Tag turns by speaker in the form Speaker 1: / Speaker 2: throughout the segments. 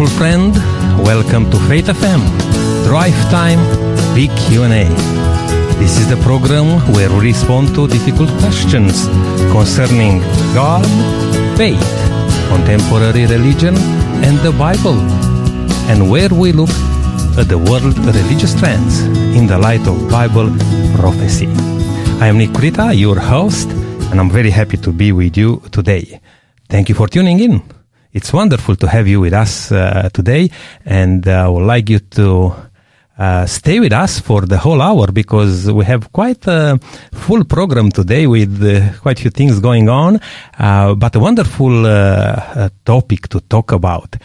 Speaker 1: wonderful friend. Welcome to Faith FM, Drive Time, Big Q&A. This is the program where we respond to difficult questions concerning God, faith, contemporary religion, and the Bible, and where we look at the world religious trends in the light of Bible prophecy. I am Nick Krita, your host, and I'm very happy to be with you today. Thank you for tuning in. It's wonderful to have you with us uh, today, and uh, I would like you to uh, stay with us for the whole hour because we have quite a full program today with uh, quite a few things going on, uh, but a wonderful uh, topic to talk about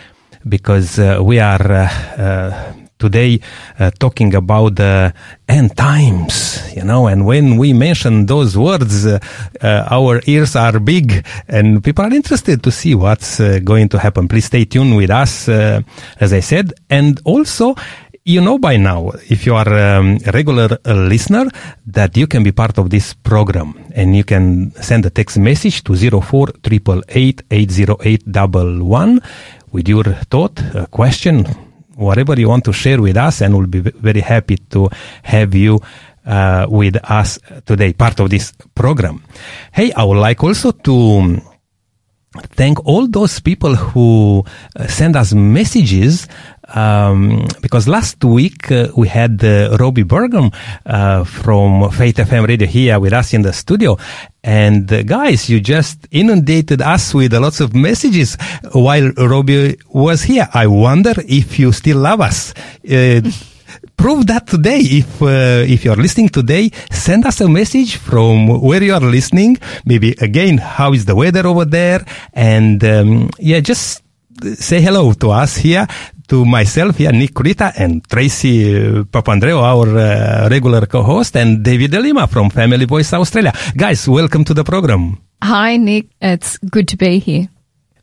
Speaker 1: because we are today uh, talking about the end times, you know, and when we mention those words, uh, uh, our ears are big and people are interested to see what's uh, going to happen. Please stay tuned with us, uh, as I said, and also, you know by now, if you are um, a regular uh, listener, that you can be part of this program and you can send a text message to 04 with your thought, question, whatever you want to share with us, and we'll be very happy to have you uh, with us today, part of this program. Hey, I would like also to thank all those people who uh, send us messages um, because last week uh, we had uh, Robbie Burgum uh, from Faith FM Radio here with us in the studio. And uh, guys, you just inundated us with lots of messages while Robbie was here. I wonder if you still love us. Uh, prove that today. If uh, if you're listening today, send us a message from where you are listening. Maybe again, how is the weather over there? And um, yeah, just say hello to us here to myself here, Nick Kurita, and Tracy uh, Papandreou, our uh, regular co-host, and David De Lima from Family Voice Australia. Guys, welcome to the program.
Speaker 2: Hi, Nick. It's good to be here.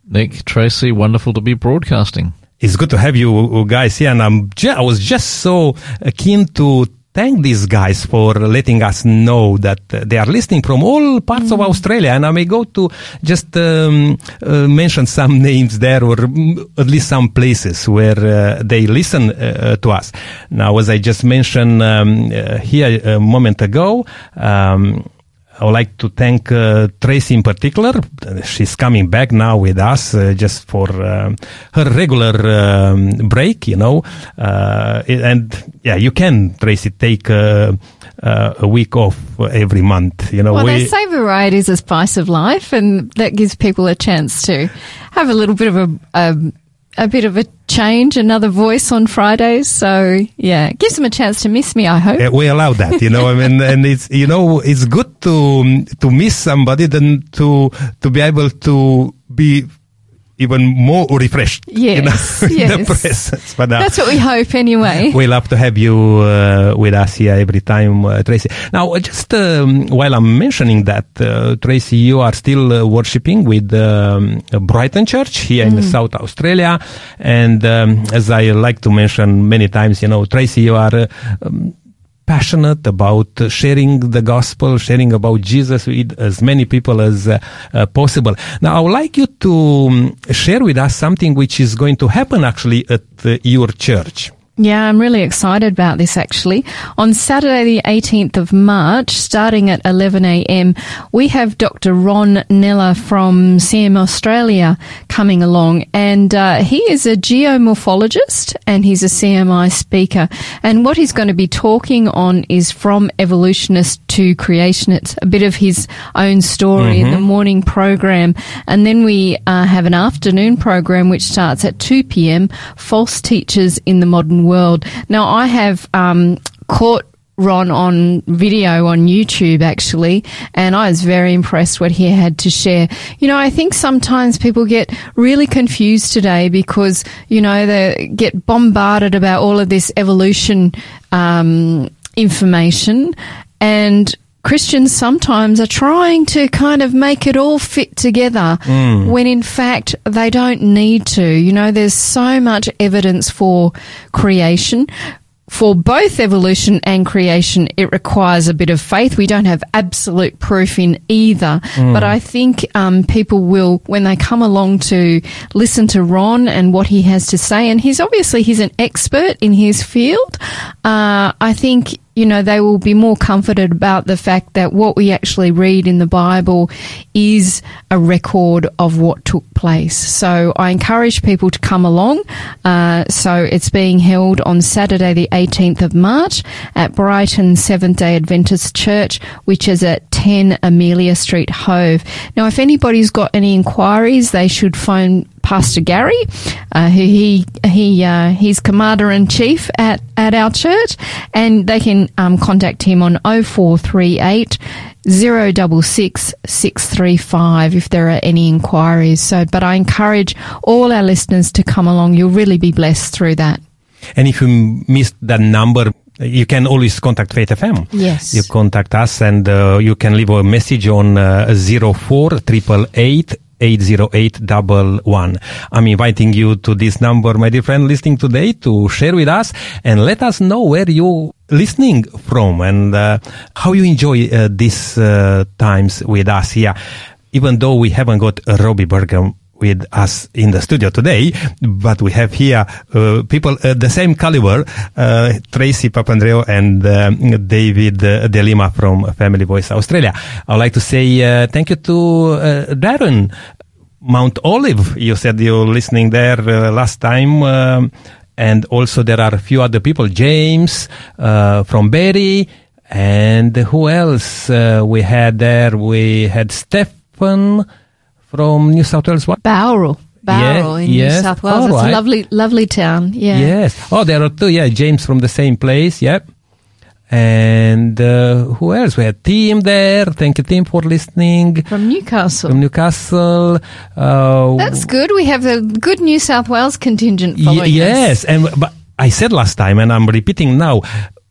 Speaker 3: Nick, Tracy, wonderful to be broadcasting.
Speaker 1: It's good to have you guys here, and I'm ju- I was just so keen to thank these guys for letting us know that uh, they are listening from all parts mm. of Australia. And I may go to just um, uh, mention some names there or at least some places where uh, they listen uh, to us. Now, as I just mentioned um, uh, here a moment ago, um, I would like to thank uh, Tracy in particular. She's coming back now with us uh, just for uh, her regular um, break, you know. Uh, and yeah, you can, Tracy, take uh, uh, a week off every month, you know.
Speaker 2: Well, we, they say variety is a spice of life, and that gives people a chance to have a little bit of a, a a bit of a change, another voice on Fridays. So yeah, gives them a chance to miss me. I hope
Speaker 1: yeah, we allow that. You know, I mean, and it's you know, it's good to to miss somebody than to to be able to be even more refreshed.
Speaker 2: Yes,
Speaker 1: you know,
Speaker 2: yes.
Speaker 1: the presence. But,
Speaker 2: uh, That's what we hope anyway.
Speaker 1: We love to have you uh, with us here every time, uh, Tracy. Now, just um, while I'm mentioning that, uh, Tracy, you are still uh, worshipping with um, Brighton Church here mm. in South Australia. And um, as I like to mention many times, you know, Tracy, you are uh, um, passionate about sharing the gospel, sharing about Jesus with as many people as uh, uh, possible. Now, I would like you to um, share with us something which is going to happen actually at uh, your church.
Speaker 2: Yeah, I'm really excited about this actually. On Saturday, the 18th of March, starting at 11am, we have Dr. Ron Neller from CMI Australia coming along, and uh, he is a geomorphologist and he's a CMI speaker. And what he's going to be talking on is from evolutionist to creationist, a bit of his own story mm-hmm. in the morning program. And then we uh, have an afternoon program which starts at 2 p.m. False Teachers in the Modern world. Now, I have um, caught Ron on video on YouTube actually, and I was very impressed what he had to share. You know, I think sometimes people get really confused today because, you know, they get bombarded about all of this evolution um, information and Christians sometimes are trying to kind of make it all fit together mm. when in fact they don't need to. You know, there's so much evidence for creation for both evolution and creation, it requires a bit of faith. We don't have absolute proof in either, but I think um, people will, when they come along to listen to Ron and what he has to say, and he's obviously he's an expert in his field. Uh, I think you know, they will be more comforted about the fact that what we actually read in the Bible is a record of what took place. So I encourage people to come along. Uh, so it's being held on Saturday, the 18th of March at Brighton Seventh day Adventist Church, which is at 10 Amelia Street, Hove. Now, if anybody's got any inquiries, they should phone Pastor Gary, uh, who he he uh, he's commander in chief at at our church, and they can um, contact him on 0438 066 635 if there are any inquiries. So, but I encourage all our listeners to come along. You'll really be blessed through that.
Speaker 1: And if you missed that number, you can always contact Faith FM.
Speaker 2: Yes.
Speaker 1: You contact us and uh, you can leave a message on uh, 04 80811. I'm inviting you to this number, my dear friend, listening today to share with us and let us know where you're listening from and uh, how you enjoy uh, these uh, times with us here. Even though we haven't got Robbie Berger with us in the studio today, but we have here uh, people uh, the same caliber, uh, Tracy Papandreou and um, David uh, Delima from Family Voice Australia. I'd like to say uh, thank you to uh, Darren Mount Olive. You said you're listening there uh, last time. Um, and also there are a few other people, James from Berry, and who else we had there? We had Stephen from New South Wales. What?
Speaker 2: Bowral. Bowral
Speaker 1: Yeah,
Speaker 2: in
Speaker 1: yes.
Speaker 2: New South Wales.
Speaker 1: All
Speaker 2: It's
Speaker 1: right.
Speaker 2: a lovely, lovely town. Yeah.
Speaker 1: Yes. Oh, there are two. Yeah, James from the same place. Yep. And uh, who else? We had Tim there. Thank you, Tim, for listening.
Speaker 2: From Newcastle.
Speaker 1: From Newcastle. Uh,
Speaker 2: That's good. We have a good New South Wales contingent
Speaker 1: Y-
Speaker 2: following us.
Speaker 1: yes, and but I said last time, and I'm repeating now,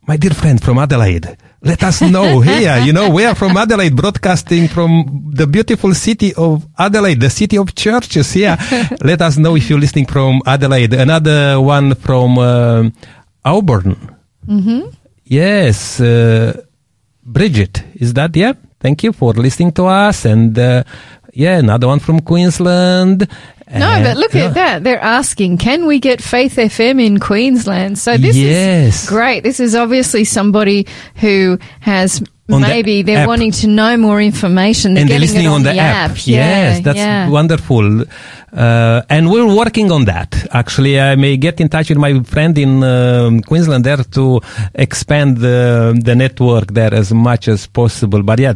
Speaker 1: my dear friend from Adelaide. Let us know here. You know, we are from Adelaide, broadcasting from the beautiful city of Adelaide, the city of churches. Here, let us know if you're listening from Adelaide. Another one from uh, Auburn. Mm-hmm. Yes, uh, Bridget, is that? Yeah. Thank you for listening to us, and uh, yeah, another one from Queensland.
Speaker 2: No, but look
Speaker 1: yeah.
Speaker 2: at that. They're asking, can we get Faith FM in Queensland? So this
Speaker 1: Yes.
Speaker 2: is great. This is obviously somebody who has
Speaker 1: On the
Speaker 2: maybe they're
Speaker 1: app.
Speaker 2: wanting to know more information. They're
Speaker 1: and they're
Speaker 2: getting
Speaker 1: listening
Speaker 2: it on,
Speaker 1: the, app.
Speaker 2: Yeah,
Speaker 1: yes, that's
Speaker 2: yeah.
Speaker 1: wonderful. Uh, and we're working on that. Actually, I may get in touch with my friend in um, Queensland there to expand the, the network there as much as possible. But yeah,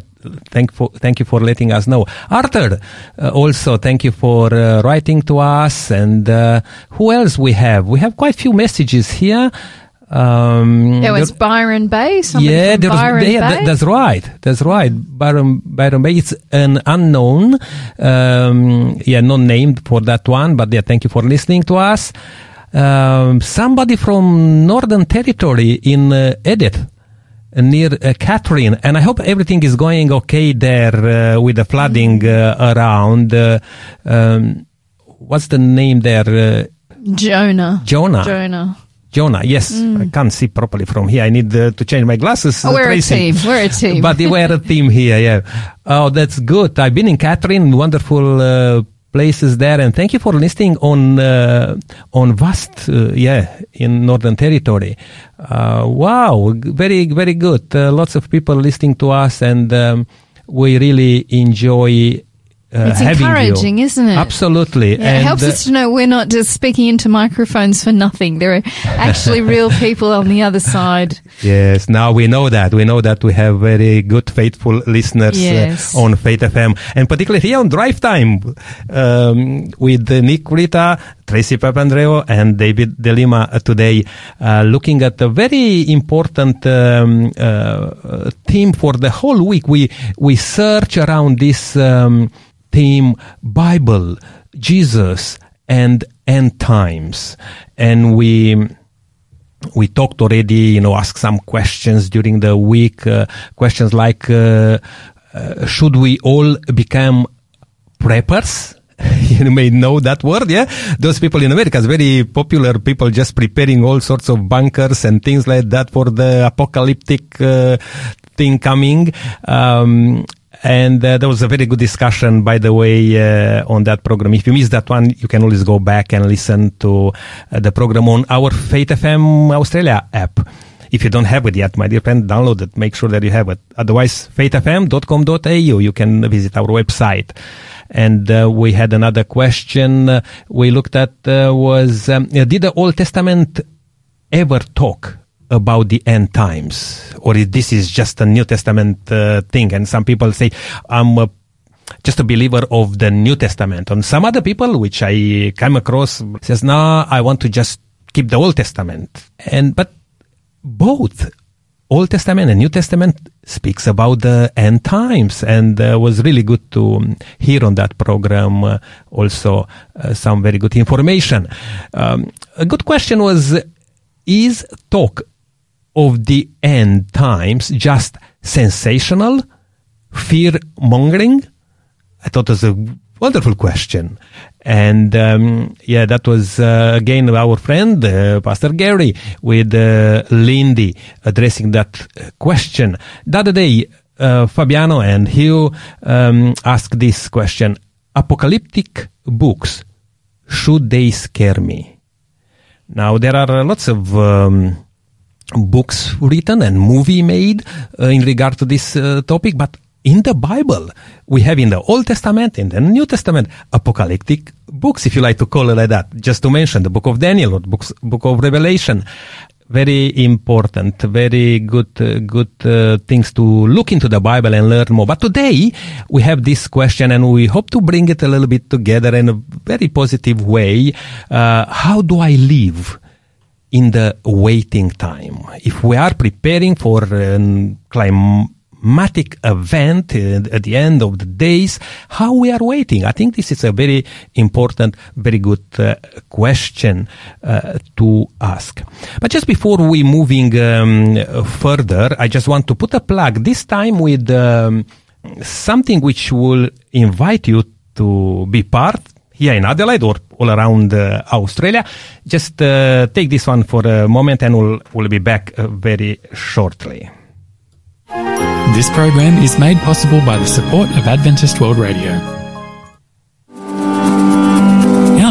Speaker 1: thank for thank you for letting us know. Arthur, uh, also thank you for uh, writing to us. And uh, who else we have? We have quite a few messages here. Um,
Speaker 2: There was
Speaker 1: there-
Speaker 2: Byron Bay.
Speaker 1: Yeah, there was,
Speaker 2: Byron
Speaker 1: yeah,
Speaker 2: Bay.
Speaker 1: that- that's right. That's right. Byron, Byron Bay. It's an unknown, um, yeah, not named for that one, but yeah, thank you for listening to us. Um, somebody from Northern Territory in uh, Edith. Near uh, Katherine, and I hope everything is going okay there uh, with the flooding uh, around. Uh, um, what's the name there? Uh,
Speaker 2: Jonah.
Speaker 1: Jonah.
Speaker 2: Jonah.
Speaker 1: Jonah, yes. I can't see properly from here. I need uh, to change my glasses.
Speaker 2: Oh, we're a
Speaker 1: Tracy.
Speaker 2: team. We're a team.
Speaker 1: but we're a team here, yeah. Oh, that's good. I've been in Katherine, wonderful uh, places there, and thank you for listening on uh, on Vast, uh, yeah, in Northern Territory. Uh, wow, very very good. Uh, lots of people listening to us, and um, we really enjoy. Uh,
Speaker 2: It's
Speaker 1: having you.
Speaker 2: encouraging, isn't it?
Speaker 1: Absolutely.
Speaker 2: Yeah, it helps
Speaker 1: uh,
Speaker 2: us to know we're not just speaking into microphones for nothing. There are actually real people on the other side.
Speaker 1: Yes, now we know that. We know that we have very good, faithful listeners
Speaker 2: Yes.
Speaker 1: uh, on Faith FM, and particularly here on Drive Time um, with uh, Nick Rita, Tracy Papandreou, and David Delima uh, today, uh, looking at a very important um, uh, uh, theme for the whole week. We we search around this um, theme: Bible, Jesus, and end times, and we we talked already, you know, asked some questions during the week, uh, questions like, uh, uh, should we all become preppers you may know that word, yeah? Those people in America, very popular people just preparing all sorts of bunkers and things like that for the apocalyptic uh, thing coming. Um, and uh, there was a very good discussion, by the way, uh, on that program. If you missed that one, you can always go back and listen to uh, the program on our Faith FM Australia app. If you don't have it yet, my dear friend, download it. Make sure that you have it. Otherwise, faithfm.com.au. You can visit our website. And uh, we had another question we looked at uh, was, um, did the Old Testament ever talk about the end times? Or this is just a New Testament uh, thing? And some people say, I'm a just a believer of the New Testament. And some other people, which I come across, says, no, I want to just keep the Old Testament. And, but both Old Testament and New Testament speaks about the end times, and uh, was really good to hear on that program. Uh, also, uh, some very good information. Um, a good question was: Is talk of the end times just sensational, fear mongering? I thought it was a wonderful question. And um, yeah, that was uh, again our friend, uh, Pastor Gary, with uh, Lindy addressing that question. The other day, uh, Fabiano and Hugh um, asked this question Apocalyptic books, should they scare me? Now, there are lots of. Um, books written and movie made uh, in regard to this uh, topic, but in the Bible, we have in the Old Testament, in the New Testament, apocalyptic books, if you like to call it like that. Just to mention the book of Daniel or books, book of Revelation. Very important, very good, uh, good uh, things to look into the Bible and learn more. But today we have this question, and we hope to bring it a little bit together in a very positive way. Uh, how do I live? In the waiting time. If we are preparing for a climatic event uh, at the end of the days, how we are waiting. I think this is a very important, very good uh, question uh, to ask. But just before we moving um, further, I just want to put a plug this time with um, something which will invite you to be part here in Adelaide or all around uh, Australia. Just uh, take this one for a moment and we'll, we'll be back uh, very shortly.
Speaker 4: This program is made possible by the support of Adventist World Radio.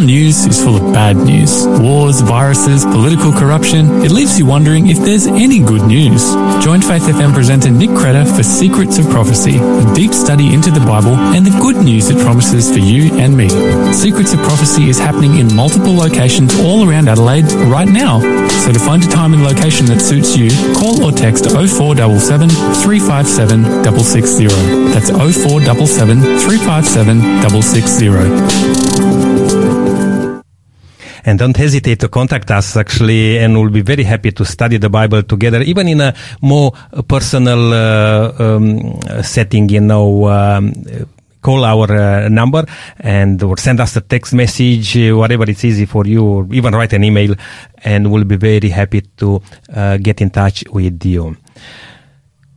Speaker 4: News is full of bad news wars, viruses, political corruption. It leaves you wondering if there's any good news. Join Faith FM presenter Nick Creder for Secrets of Prophecy, a deep study into the Bible and the good news it promises for you and me. Secrets of Prophecy is happening in multiple locations all around Adelaide right now. So to find a time and location that suits you, call or text 0477 357 660. That's 0477 357 660.
Speaker 1: And don't hesitate to contact us actually, and we'll be very happy to study the Bible together, even in a more personal uh, um, setting, you know. Um, call our uh, number and or send us a text message, whatever it's easy for you, or even write an email, and we'll be very happy to uh, get in touch with you.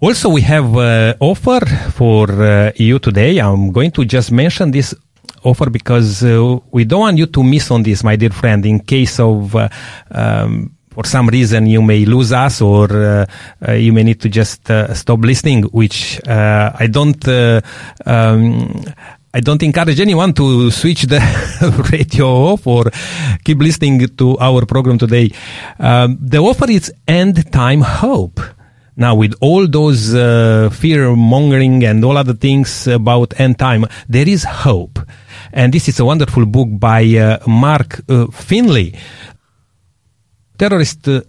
Speaker 1: Also, we have uh, offer for uh, you today. I'm going to just mention this offer because uh, we don't want you to miss on this, my dear friend, in case of. Uh, um, for some reason you may lose us or uh, uh, you may need to just uh, stop listening which uh, i don't um, I don't encourage anyone to switch the radio off or keep listening to our program today. Um, the offer is End Time Hope. Now, with all those uh, fear mongering and all other things about end time, there is hope. And this is a wonderful book by uh, Mark uh, Finley. Terrorist uh,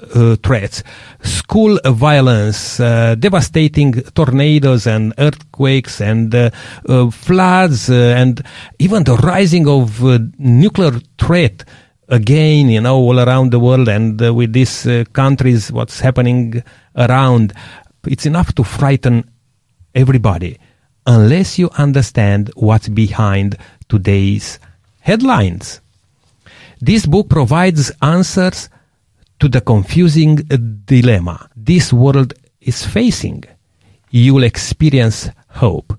Speaker 1: threats, school violence, uh, devastating tornadoes and earthquakes and uh, floods, and even the rising of nuclear threat again, you know, all around the world and with these countries, what's happening around, it's enough to frighten everybody unless you understand what's behind today's headlines. This book provides answers to the confusing dilemma this world is facing. You will experience hope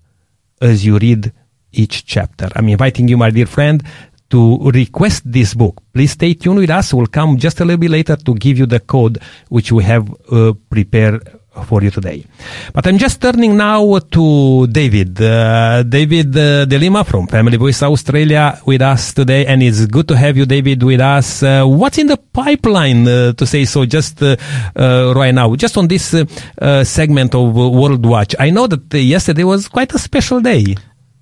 Speaker 1: as you read each chapter. I'm inviting you, my dear friend, to request this book. Please stay tuned with us. We'll come just a little bit later to give you the code which we have uh, prepared for you today. But I'm just turning now to David. Uh, David uh, Delima from Family Voice Australia with us today, and it's good to have you, David, with us. Uh, what's in the pipeline, uh, to say so, just uh, uh, right now, just on this segment of World Watch? I know that yesterday was quite a special day.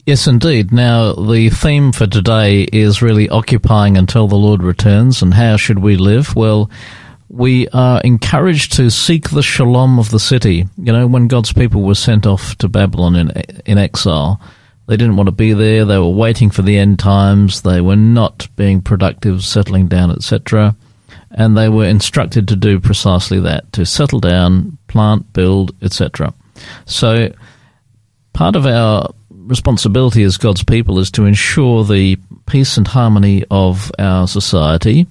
Speaker 3: Yes, indeed. Now, the theme for today is really occupying until the Lord returns, and how should we live? Well, we are encouraged to seek the shalom of the city. You know, when God's people were sent off to Babylon in, in exile, they didn't want to be there. They were waiting for the end times. They were not being productive, settling down, etc. And they were instructed to do precisely that to settle down, plant, build, etc. So, part of our responsibility as God's people is to ensure the peace and harmony of our society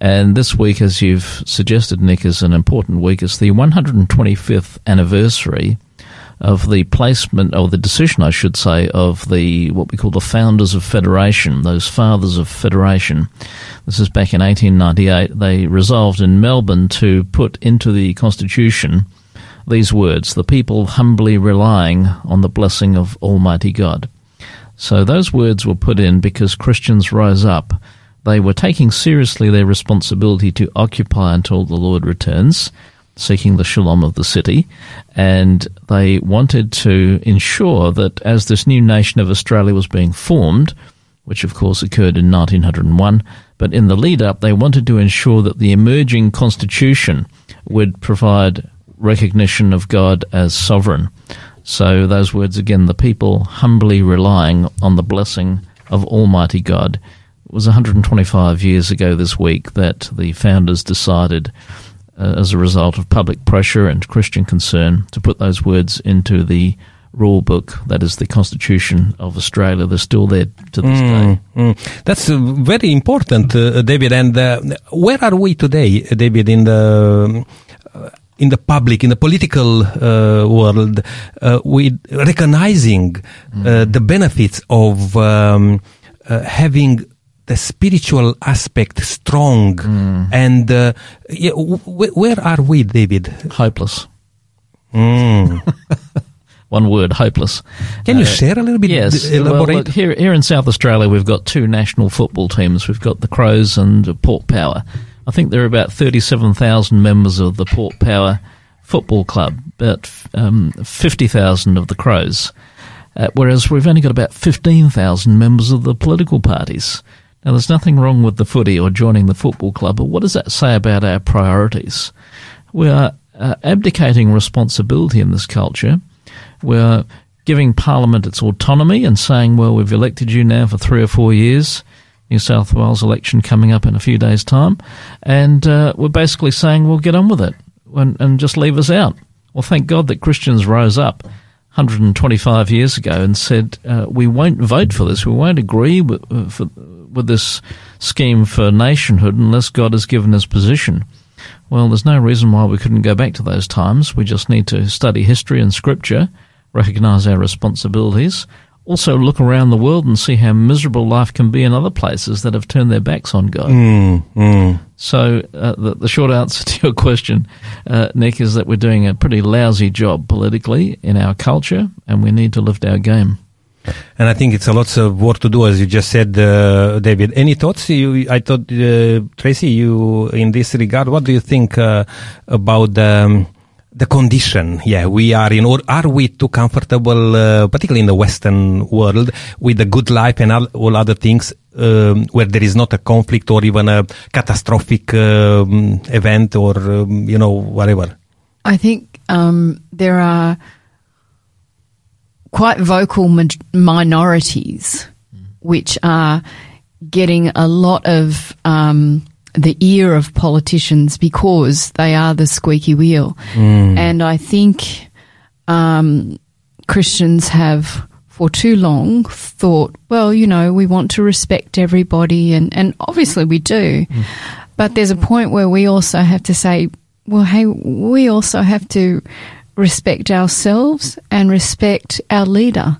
Speaker 3: and this week, as you've suggested, Nick, is an important week. It's the 125th anniversary of the placement, or the decision, I should say, of the what we call the founders of federation, those fathers of federation. This is back in 1898. They resolved in Melbourne to put into the constitution these words: "The people humbly relying on the blessing of Almighty God." So those words were put in because Christians rose up they were taking seriously their responsibility to occupy until the Lord returns, seeking the shalom of the city, and they wanted to ensure that as this new nation of Australia was being formed, which of course occurred in 1901, but in the lead up, they wanted to ensure that the emerging constitution would provide recognition of God as sovereign. So, those words again, the people humbly relying on the blessing of Almighty God it was 125 years ago this week that the founders decided, uh, as a result of public pressure and Christian concern, to put those words into the rule book, that is the Constitution of Australia. They're still there to this mm, day.
Speaker 1: Mm. That's uh, very important, uh, David. And uh, where are we today, David, in the in the public, in the political uh, world, uh, with recognizing mm. the benefits of um, having the spiritual aspect strong mm. and uh, yeah, w- where are we david
Speaker 3: hopeless
Speaker 1: mm.
Speaker 3: one word hopeless
Speaker 1: can you uh, share a little bit
Speaker 3: yes
Speaker 1: elaborate
Speaker 3: well, look, here, here in south australia we've got two national football teams we've got the crows and port power i think there are about 37000 members of the port power football club about um, 50000 of the crows uh, whereas we've only got about 15,000 members of the political parties. Now, there's nothing wrong with the footy or joining the football club, but what does that say about our priorities? We are uh, abdicating responsibility in this culture. We're giving Parliament its autonomy and saying, well, we've elected you now for three or four years. New South Wales election coming up in a few days' time. And uh, we're basically saying, well, get on with it and, and just leave us out. Well, thank God that Christians rose up 125 years ago and said, uh, we won't vote for this. We won't agree with, uh, for, with this scheme for nationhood unless God has given us position. Well, there's no reason why we couldn't go back to those times. We just need to study history and scripture, recognize our responsibilities, also look around the world and see how miserable life can be in other places that have turned their backs on God.
Speaker 1: Mm, mm.
Speaker 3: So, uh, the, the, short answer to your question, uh, Nick, is that we're doing a pretty lousy job politically in our culture, and we need to lift our game.
Speaker 1: And I think it's a lot of work to do, as you just said, uh, David. Any thoughts? You, I thought, uh, Tracy, you in this regard, what do you think uh, about um, the condition? Yeah, we are in, or are we too comfortable, uh, particularly in the Western world, with the good life and all, all other things, um, where there is not a conflict or even a catastrophic um, event or um, you know whatever?
Speaker 2: I think um, there are quite vocal ma- minorities which are getting a lot of um, the ear of politicians because they are the squeaky wheel. Mm. And I think um, Christians have for too long thought, well, you know, we want to respect everybody, and, and obviously we do. Mm. But there's a point where we also have to say, well, hey, we also have to respect ourselves and respect our leader.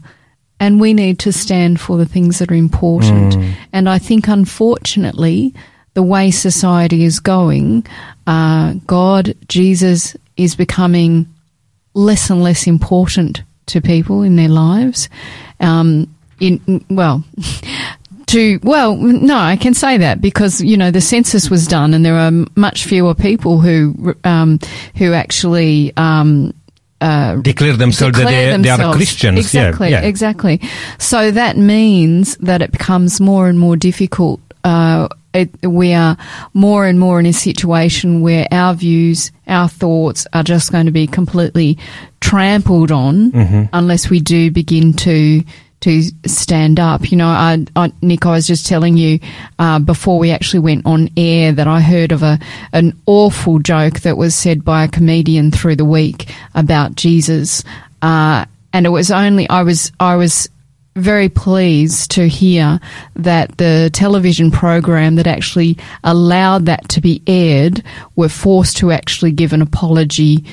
Speaker 2: and we need to stand for the things that are important. And I think, unfortunately, the way society is going, uh, God, Jesus, is becoming less and less important to people in their lives. Um, in well. To well, no, I can say that because you know the census was done, and there are much fewer people who um, who actually um, uh,
Speaker 1: Declare themselves that
Speaker 2: declare
Speaker 1: they, they are. Christians.
Speaker 2: Exactly,
Speaker 1: yeah, yeah.
Speaker 2: exactly. So that means that it becomes more and more difficult. Uh, it, we are more and more in a situation where our views, our thoughts are just going to be completely trampled on
Speaker 1: Mm-hmm.
Speaker 2: unless we do begin to to stand up. You know, I, I, Nick, I was just telling you uh, before we actually went on air that I heard of a an awful joke that was said by a comedian through the week about Jesus, uh, and it was only I was I was very pleased to hear that the television program that actually allowed that to be aired were forced to actually give an apology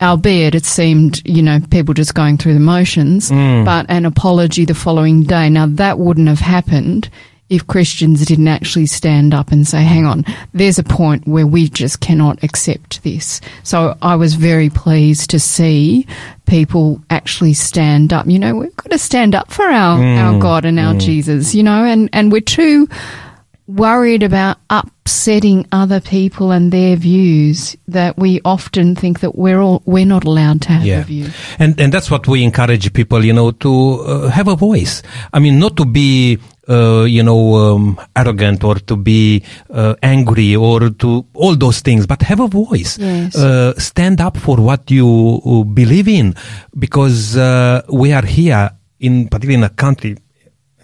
Speaker 2: albeit it seemed, you know, people just going through the motions, mm. but an apology the following day. Now, that wouldn't have happened if Christians didn't actually stand up and say, hang on, there's a point where we just cannot accept this. So I was very pleased to see people actually stand up. You know, we've got to stand up for our, our God and our Jesus, you know, and, and we're too worried about upsetting other people and their views that we often think that we're all we're not allowed to have a view.
Speaker 1: And and that's what we encourage people, you know, to uh, have a voice. I mean, not to be, uh, you know, um, arrogant or to be uh, angry or to all those things, but have a voice.
Speaker 2: Yes.
Speaker 1: Uh, stand up for what you uh, believe in, because uh, we are here in particularly in a country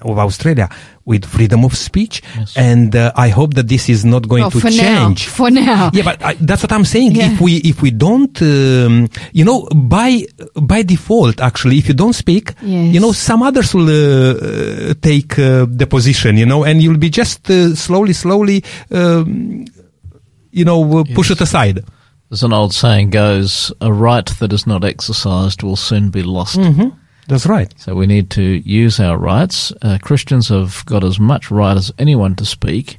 Speaker 1: of Australia with freedom of speech, and uh, I hope that this is not going
Speaker 2: Well,
Speaker 1: to
Speaker 2: for
Speaker 1: change.
Speaker 2: now, for now.
Speaker 1: Yeah, but I, that's what I'm saying.
Speaker 2: Yeah.
Speaker 1: If we if we don't, um, you know, by by default, actually, if you don't speak,
Speaker 2: Yes.
Speaker 1: you know, some others will uh, uh, take uh, the position, you know, and you'll be just uh, slowly, slowly, um, you know, uh, push it aside.
Speaker 3: As an old saying goes, a right that is not exercised will soon be lost.
Speaker 1: That's right.
Speaker 3: So we need to use our rights. Uh, Christians have got as much right as anyone to speak.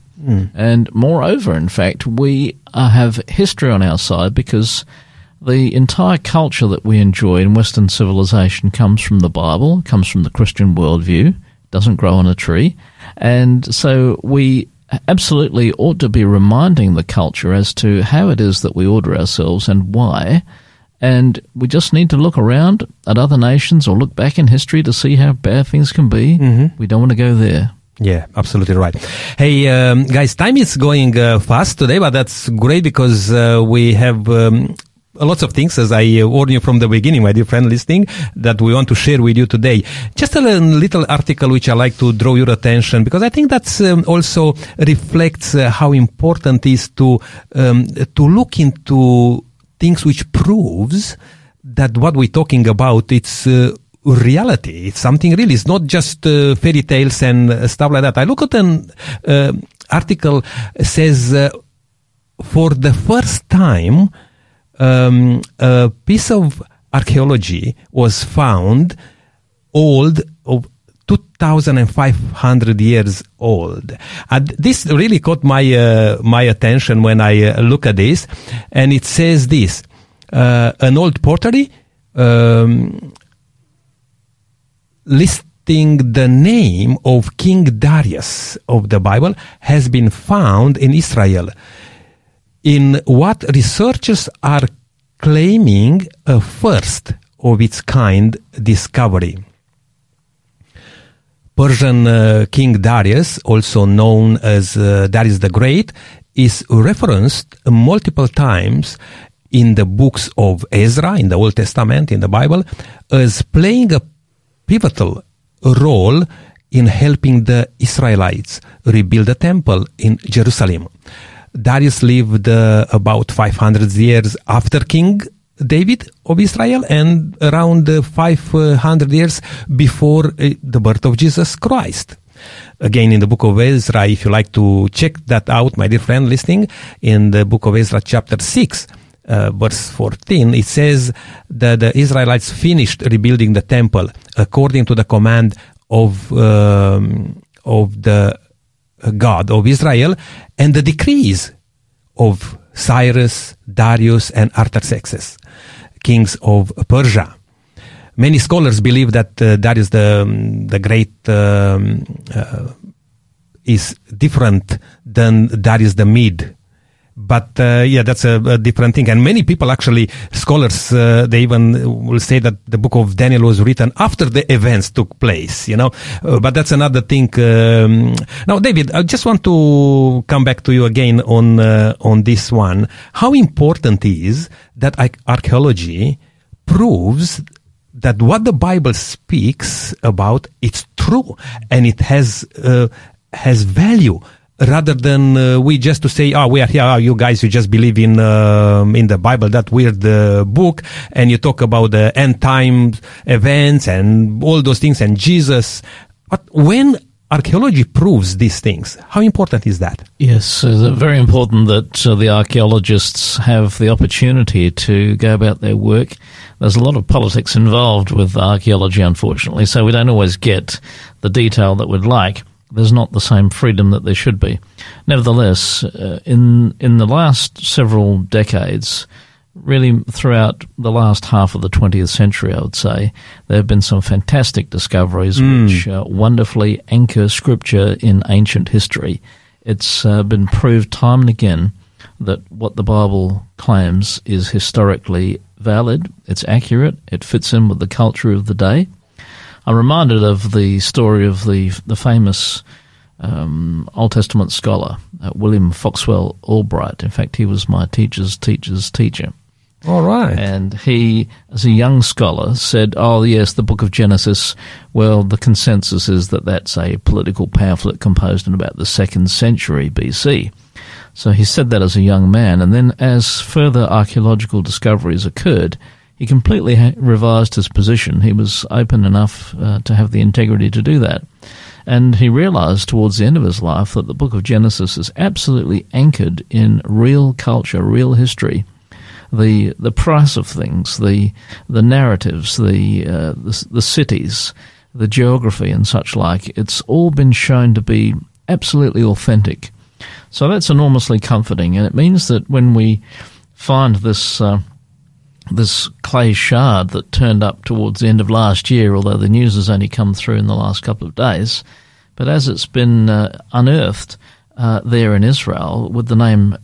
Speaker 3: And moreover, in fact, we uh, have history on our side because the entire culture that we enjoy in Western civilization comes from the Bible, comes from the Christian worldview, doesn't grow on a tree. And so we absolutely ought to be reminding the culture as to how it is that we order ourselves and why. And we just need to look around at other nations or look back in history to see how bad things can be. We don't want to go there.
Speaker 1: Yeah, absolutely right. Hey, um, guys, time is going uh, fast today, but that's great because uh, we have um, lots of things, as I uh, warned you from the beginning, my dear friend listening, that we want to share with you today. Just a little- article which I like to draw your attention because I think that's um, also reflects uh, how important it is to um, to look into things which proves that what we're talking about it's uh, reality. It's something really it's not just uh, fairy tales and uh, stuff like that. I look at an uh, article says uh, for the first time um, a piece of archaeology was found old 2500 years old. And this really caught my uh, my attention when i uh, look at this. And it says this uh, an old pottery um, listing the name of king darius of the bible has been found in israel in what researchers are claiming a first of its kind discovery Persian uh, King Darius, also known as uh, Darius the Great, is referenced multiple times in the books of Ezra, in the Old Testament, in the Bible, as playing a pivotal role in helping the Israelites rebuild the temple in Jerusalem. Darius lived uh, about 500 years after King David of Israel and around uh, 500 years before uh, the birth of Jesus Christ. Again, in the book of Ezra, if you like to check that out, my dear friend listening, in the book of Ezra, chapter 6, uh, verse 14, it says that the Israelites finished rebuilding the temple according to the command of, um, of the God of Israel and the decrees of Cyrus, Darius, and Artaxerxes, kings of Persia. Many scholars believe that uh, is the um, the great um, uh, is different than Darius the Mede but uh, yeah, that's a, a, different thing. And many people, actually, scholars, uh, they even will say that the book of Daniel was written after the events took place. You know, uh, but that's another thing. Um, now, David, I just want to come back to you again on uh, on this one. How important is that archaeology proves that what the Bible speaks about it's true and it has uh, has value rather than uh, we just to say, oh, we are here, oh, you guys, you just believe in um, in the Bible, that weird uh, book, and you talk about the end time events and all those things and Jesus. But when archaeology proves these things, how important is that?
Speaker 3: Yes, uh, very important that uh, the archaeologists have the opportunity to go about their work. There's a lot of politics involved with archaeology, unfortunately, so we don't always get the detail that we'd like there's not the same freedom that there should be. Nevertheless, uh, in in the last several decades, really throughout the last half of the 20th century, I would say, there have been some fantastic discoveries mm. which uh, wonderfully anchor scripture in ancient history. It's uh, been proved time and again that what the Bible claims is historically valid, it's accurate, it fits in with the culture of the day. I'm reminded of the story of the the famous um, Old Testament scholar uh, William Foxwell Albright. In fact, he was my teacher's teacher's teacher.
Speaker 1: All right.
Speaker 3: And he, as a young scholar, said, "Oh yes, the Book of Genesis. Well, the consensus is that that's a political pamphlet composed in about the second century BC." So he said that as a young man, and then as further archaeological discoveries occurred, he completely revised his position. He was open enough uh, to have the integrity to do that. And he realized towards the end of his life that the book of Genesis is absolutely anchored in real culture, real history. The the price of things, the the narratives, the, uh, the the cities, the geography, and such like. It's all been shown to be absolutely authentic. So that's enormously comforting, and it means that when we find this uh, this clay shard that turned up towards the end of last year, although the news has only come through in the last couple of days. But as it's been uh, unearthed uh, there in Israel with the name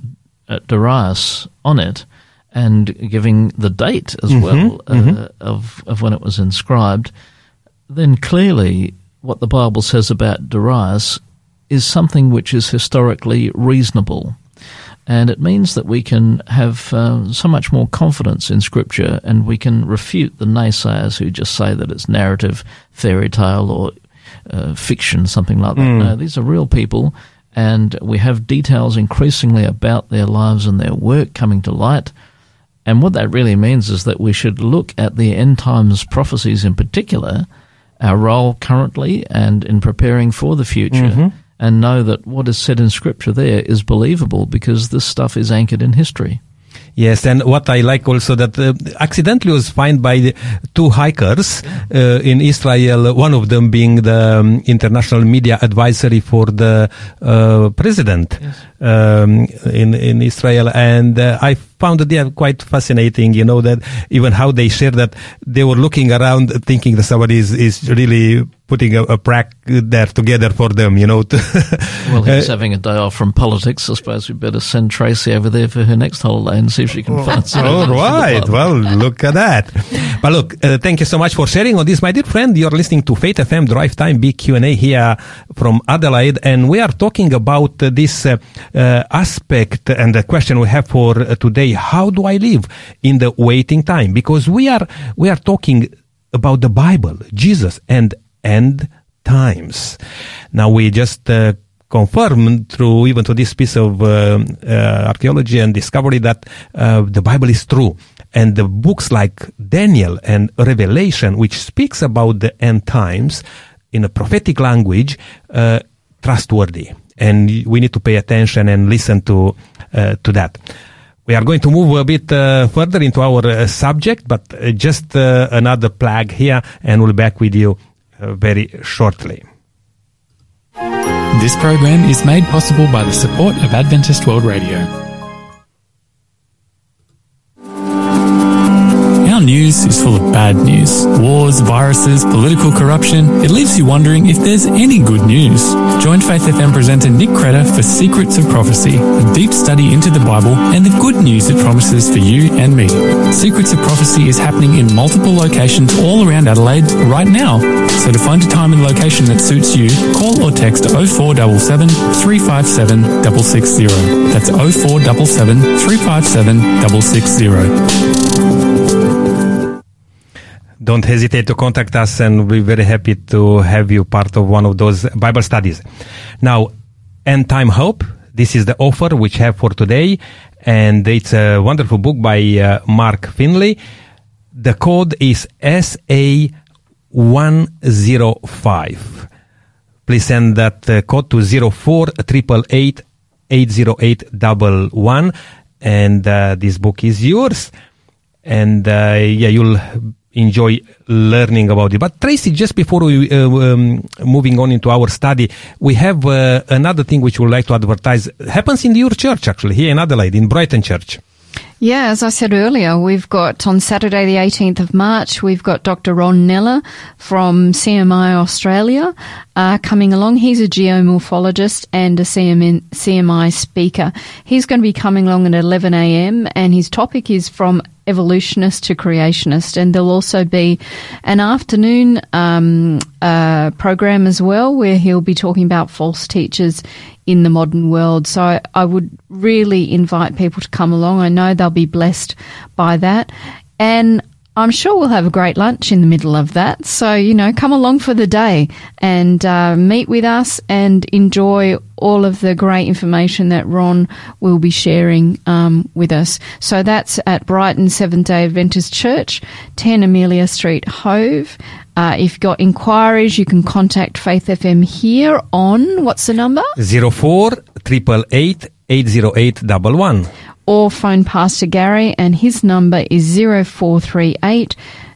Speaker 3: uh, Darius on it, and giving the date as mm-hmm, well uh, mm-hmm. of of when it was inscribed, then clearly what the Bible says about Darius is something which is historically reasonable. And it means that we can have uh, so much more confidence in Scripture and we can refute the naysayers who just say that it's narrative, fairy tale, or uh, fiction, something like that. Mm. No, these are real people, and we have details increasingly about their lives and their work coming to light. And what that really means is that we should look at the end times prophecies in particular, our role currently, and in preparing for the future. Mm-hmm and know that what is said in Scripture there is believable because this stuff is anchored in history.
Speaker 1: Yes, and what I like also that uh, accidentally was found by two hikers uh, in Israel. One of them being the um, international media advisory for the uh, president yes. Um, in in Israel, and uh, I found that they are quite fascinating. You know that even how they share that they were looking around thinking that somebody is, is really putting a, a prac there together for them, you know.
Speaker 3: well, he's uh, having a day off from politics. I suppose we better send Tracy over there for her next holiday and see if she can find some.
Speaker 1: All right. Well, look at that. But look, uh, thank you so much for sharing all this, my dear friend. You're listening to Faith FM Drive Time Big Q&A here from Adelaide, and we are talking about uh, this uh, aspect and the question we have for uh, today. How do I live in the waiting time? Because we are, we are talking about the Bible, Jesus, and end times. Now we just uh, confirm through even to this piece of uh, uh, archaeology and discovery that uh, the Bible is true. And the books like Daniel and Revelation, which speaks about the end times in a prophetic language, uh, trustworthy. And we need to pay attention and listen to uh, to that. we are going to move a bit uh, further into our uh, subject, but uh, just uh, another plug here, and we'll be back with you uh, very shortly.
Speaker 4: This program is made possible by the support of Adventist World Radio. News is full of bad news. Wars, viruses, political corruption. It leaves you wondering if there's any good news. Join Faith FM presenter Nick Creder for Secrets of Prophecy, a deep study into the Bible and the good news it promises for you and me. Secrets of Prophecy is happening in multiple locations all around Adelaide right now. So to find a time and location that suits you, call or text 0477 357 660. That's 0477 357 660.
Speaker 1: Don't hesitate to contact us, and we'll be very happy to have you part of one of those Bible studies. Now, End Time Hope. This is the offer which have for today, and it's a wonderful book by uh, Mark Finley. The code is SA105. Please send that uh, code to 0488 80811 and uh, this book is yours. And uh, yeah, you'll enjoy learning about it. But Tracy, just before we uh, um, moving on into our study, we have uh, another thing which we would like to advertise. happens in your church actually here in Adelaide, in Brighton Church.
Speaker 2: Yeah, as I said earlier, we've got on Saturday, the 18th of March, we've got Dr. Ron Neller from CMI Australia uh, coming along. He's a geomorphologist and a CMN, CMI speaker. He's going to be coming along at 11 a.m. and his topic is from evolutionist to creationist. And there'll also be an afternoon um, uh, program as well where he'll be talking about false teachers in the modern world. So I, I would really invite people to come along. I know they'll be blessed by that. And I'm sure we'll have a great lunch in the middle of that. So, you know, come along for the day and uh, meet with us and enjoy all of the great information that Ron will be sharing um, with us. So that's at Brighton Seventh day Adventist Church, 10 Amelia Street, Hove. Uh, if you've got inquiries, you can contact Faith FM here on what's the number?
Speaker 1: 04 888
Speaker 2: or phone Pastor Gary, and his number is 0438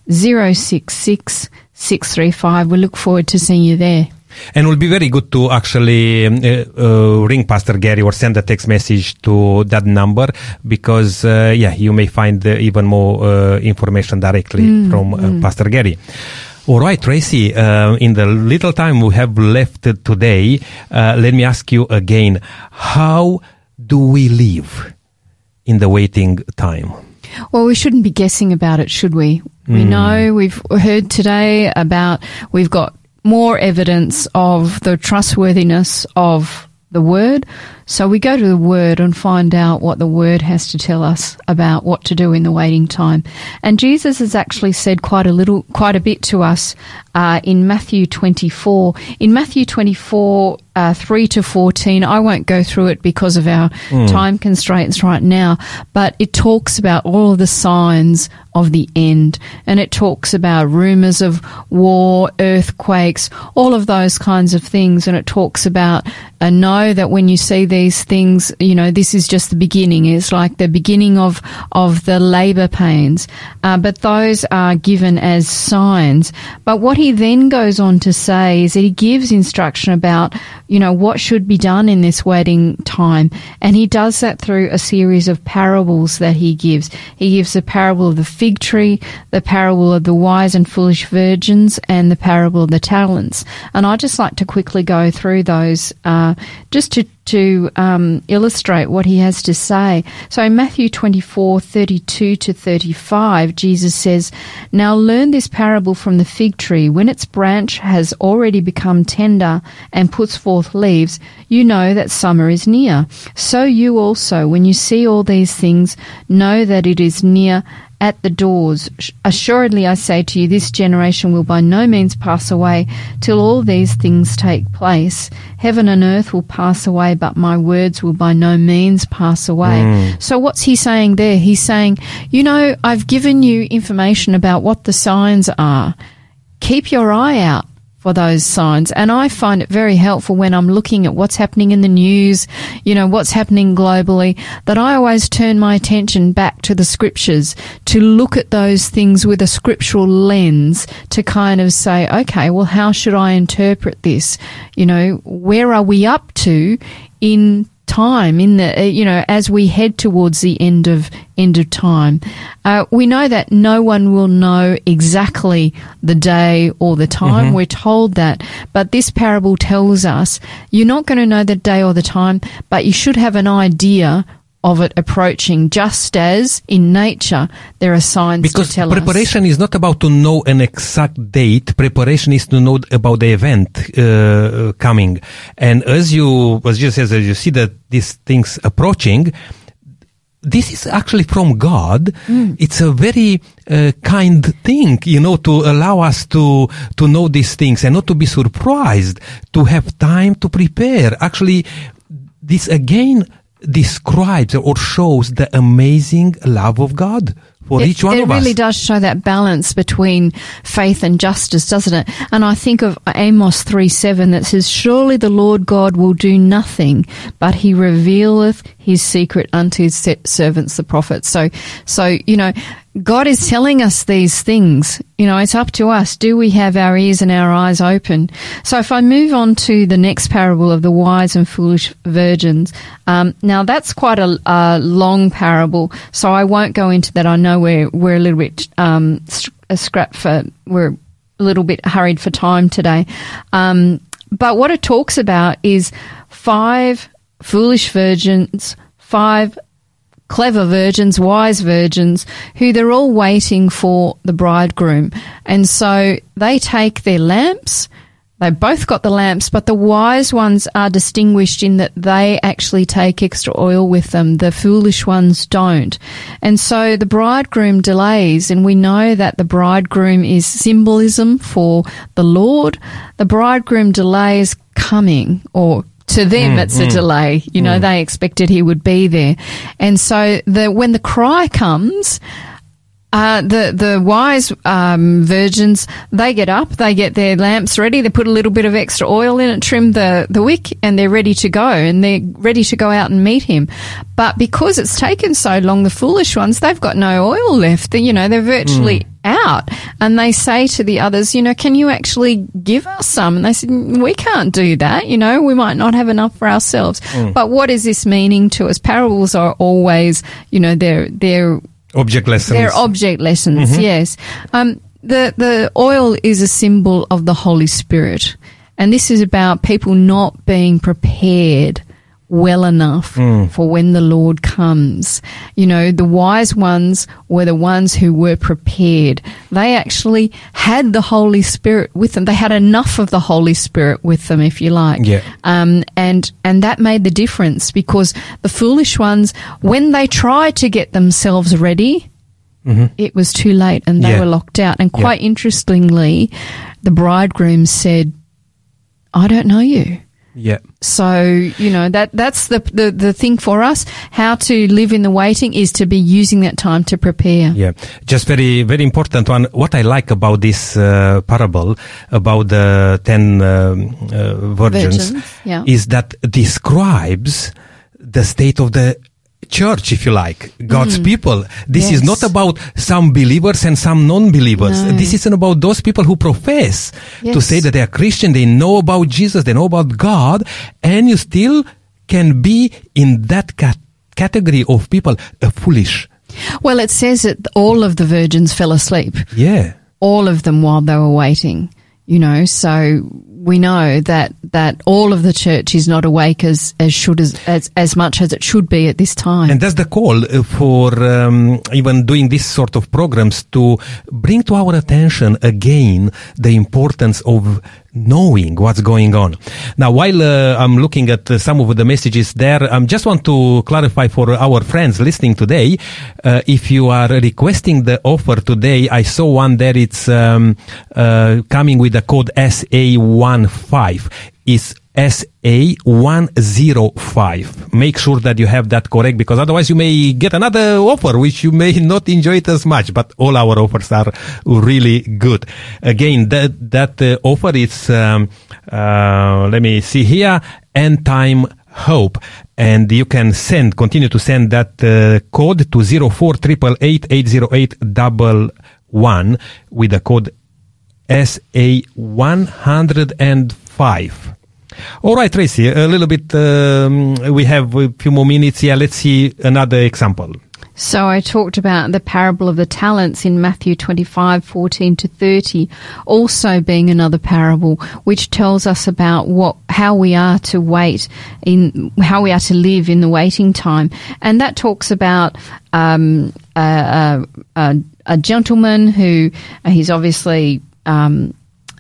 Speaker 2: 066 635. We look forward to seeing you there.
Speaker 1: And it will be very good to actually um, uh, uh, ring Pastor Gary or send a text message to that number because, uh, yeah, you may find uh, even more uh, information directly mm, from uh, mm. Pastor Gary. All right, Tracy, in the little time we have left today, let me ask you again how do we live? In the waiting time?
Speaker 2: Well, we shouldn't be guessing about it, should we? We mm. know we've heard today about we've got more evidence of the trustworthiness of the word. So we go to the word and find out what the word has to tell us about what to do in the waiting time. And Jesus has actually said quite a little, quite a bit to us uh, in Matthew 24. In Matthew 24, uh, 3 to 14. I won't go through it because of our mm. time constraints right now, but it talks about all of the signs of the end. And it talks about rumors of war, earthquakes, all of those kinds of things. And it talks about uh, know that when you see these things, you know, this is just the beginning. It's like the beginning of, of the labor pains. Uh, but those are given as signs. But what he then goes on to say is that he gives instruction about you know, what should be done in this waiting time. And he does that through a series of parables that he gives. He gives the parable of the fig tree, the parable of the wise and foolish virgins, and the parable of the talents. And I just like to quickly go through those uh, just to to um, illustrate what he has to say. So in Matthew 24, 32 to 35, Jesus says, Now learn this parable from the fig tree. When its branch has already become tender and puts forth leaves, you know that summer is near. So you also, when you see all these things, know that it is near at the doors. Assuredly, I say to you, this generation will by no means pass away till all these things take place. Heaven and earth will pass away, but my words will by no means pass away. Mm. So, what's he saying there? He's saying, you know, I've given you information about what the signs are. Keep your eye out for those signs. And I find it very helpful when I'm looking at what's happening in the news, you know, what's happening globally, that I always turn my attention back to the scriptures to look at those things with a scriptural lens to kind of say, okay, well, how should I interpret this? You know, where are we up to in time in the uh, you know as we head towards the end of end of time. Uh, we know that no one will know exactly the day or the time.
Speaker 1: Mm-hmm.
Speaker 2: we're told that. But this parable tells us you're not going to know the day or the time but you should have an idea of it approaching just as in nature there are signs
Speaker 1: Because
Speaker 2: to tell us
Speaker 1: preparation is not about to know an exact date. Preparation is to know about the event uh, coming. And as you, as you says, as you see that these things approaching, this is actually from God. It's a very uh, kind thing, you know, to allow us to to know these things and not to be surprised, to have time to prepare. Actually, this again describes or shows the amazing love of God for
Speaker 2: it,
Speaker 1: each one
Speaker 2: it
Speaker 1: of
Speaker 2: really
Speaker 1: us.
Speaker 2: does show that balance between faith and justice, doesn't it? And I think of Amos 3 7 that says, Surely the Lord God will do nothing, but he revealeth his secret unto his servants, the prophets. So, so, you know, God is telling us these things. You know, it's up to us. Do we have our ears and our eyes open? So if I move on to the next parable of the wise and foolish virgins, um, now that's quite a, a long parable, so I won't go into that. I know we're, we're a little bit, um, a scrap for, we're a little bit hurried for time today. Um, but what it talks about is five foolish virgins, five clever virgins, wise virgins, who they're all waiting for the bridegroom. And so they take their lamps. They both got the lamps, but the wise ones are distinguished in that they actually take extra oil with them. The foolish ones don't. And so the bridegroom delays, and we know that the bridegroom is symbolism for the Lord. The bridegroom delays coming or to them mm, it's a mm, delay. You know mm. they expected he would be there. And so the when the cry comes uh, the the wise um, virgins they get up, they get their lamps ready, they put a little bit of extra oil in it, trim the the wick, and they're ready to go, and they're ready to go out and meet him. But because it's taken so long, the foolish ones they've got no oil left. They, you know, they're virtually out, and they say to the others, you know, can you actually give us some? And they said, we can't do that. You know, we might not have enough for ourselves. But what is this meaning to us? Parables are always, you know, they're they're
Speaker 1: Object lessons.
Speaker 2: they're object lessons, yes. Um, the the oil is a symbol of the Holy Spirit, and this is about people not being prepared well enough for when the Lord comes. You know, the wise ones were the ones who were prepared. They actually had the Holy Spirit with them. They had enough of the Holy Spirit with them, if you like.
Speaker 1: Yeah.
Speaker 2: Um, and and that made the difference because the foolish ones, when they tried to get themselves ready, it was too late and they
Speaker 1: Yeah.
Speaker 2: were locked out. And
Speaker 1: Yeah.
Speaker 2: quite interestingly, the bridegroom said, "I don't know you."
Speaker 1: Yeah.
Speaker 2: So you know that that's the, the the thing for us. How to live in the waiting is to be using that time to prepare.
Speaker 1: Yeah, just very, very important one. What I like about this uh, parable about the ten um, uh, virgins,
Speaker 2: Virgins, yeah.
Speaker 1: is that describes the state of the church, if you like, God's people. This is
Speaker 2: Mm.
Speaker 1: Not about some believers and some non-believers.
Speaker 2: No.
Speaker 1: This isn't about those people who profess to say that they are Christian, they know about Jesus, they know about God, and you still can be in that cat- category of people, uh, foolish.
Speaker 2: Well, it says that all of the virgins fell asleep.
Speaker 1: Yeah.
Speaker 2: all of them while they were waiting. You know, so we know that that all of the church is not awake as as should as as, as much as it should be at this time.
Speaker 1: And that's the call uh, for um, even doing this sort of programs to bring to our attention again the importance of knowing what's going on. Now, while uh, I'm looking at uh, some of the messages there, I um, just want to clarify for our friends listening today, uh, if you are requesting the offer today, I saw one there, it's um, uh, coming with the code SA15. is SA105. Make sure that you have that correct because otherwise you may get another offer which you may not enjoy it as much, but all our offers are really good. Again, that, that uh, offer is, um, uh, let me see here, end time hope and you can send continue to send that uh, code to 04888811 with the code SA105 all right tracy a little bit um, we have a few more minutes here let's see another example
Speaker 2: So I talked about the parable of the talents in Matthew 25, 14 to 30, also being another parable, which tells us about what, how we are to wait in, how we are to live in the waiting time. And that talks about, um, a, a, a, gentleman who, he's obviously, um,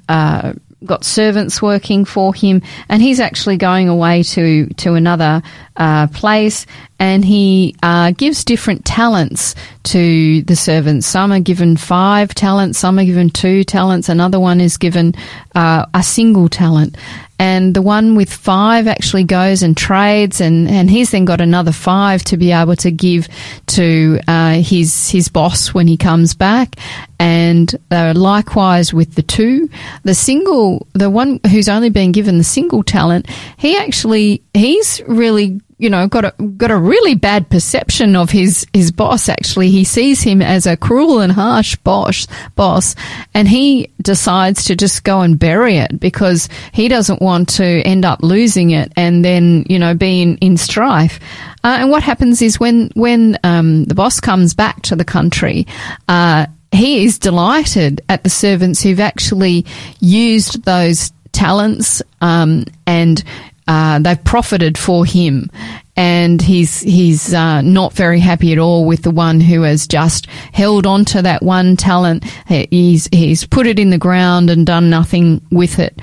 Speaker 2: uh, got servants working for him, and he's actually going away to to another uh, place, and he uh, gives different talents to the servants. Some are given five talents, some are given two talents, another one is given uh, a single talent. And the one with five actually goes and trades, and, and he's then got another five to be able to give to uh, his his boss when he comes back. And uh, likewise with the two, the single, the one who's only been given the single talent, he actually he's really you know, got a got a really bad perception of his his boss. Actually, he sees him as a cruel and harsh boss, boss, and he decides to just go and bury it because he doesn't want to end up losing it and then you know being in strife. Uh, and what happens is when when um, the boss comes back to the country. Uh, he is delighted at the servants who've actually used those talents um, and uh, they've profited for him, and he's he's uh, not very happy at all with the one who has just held on to that one talent. He's he's put it in the ground and done nothing with it.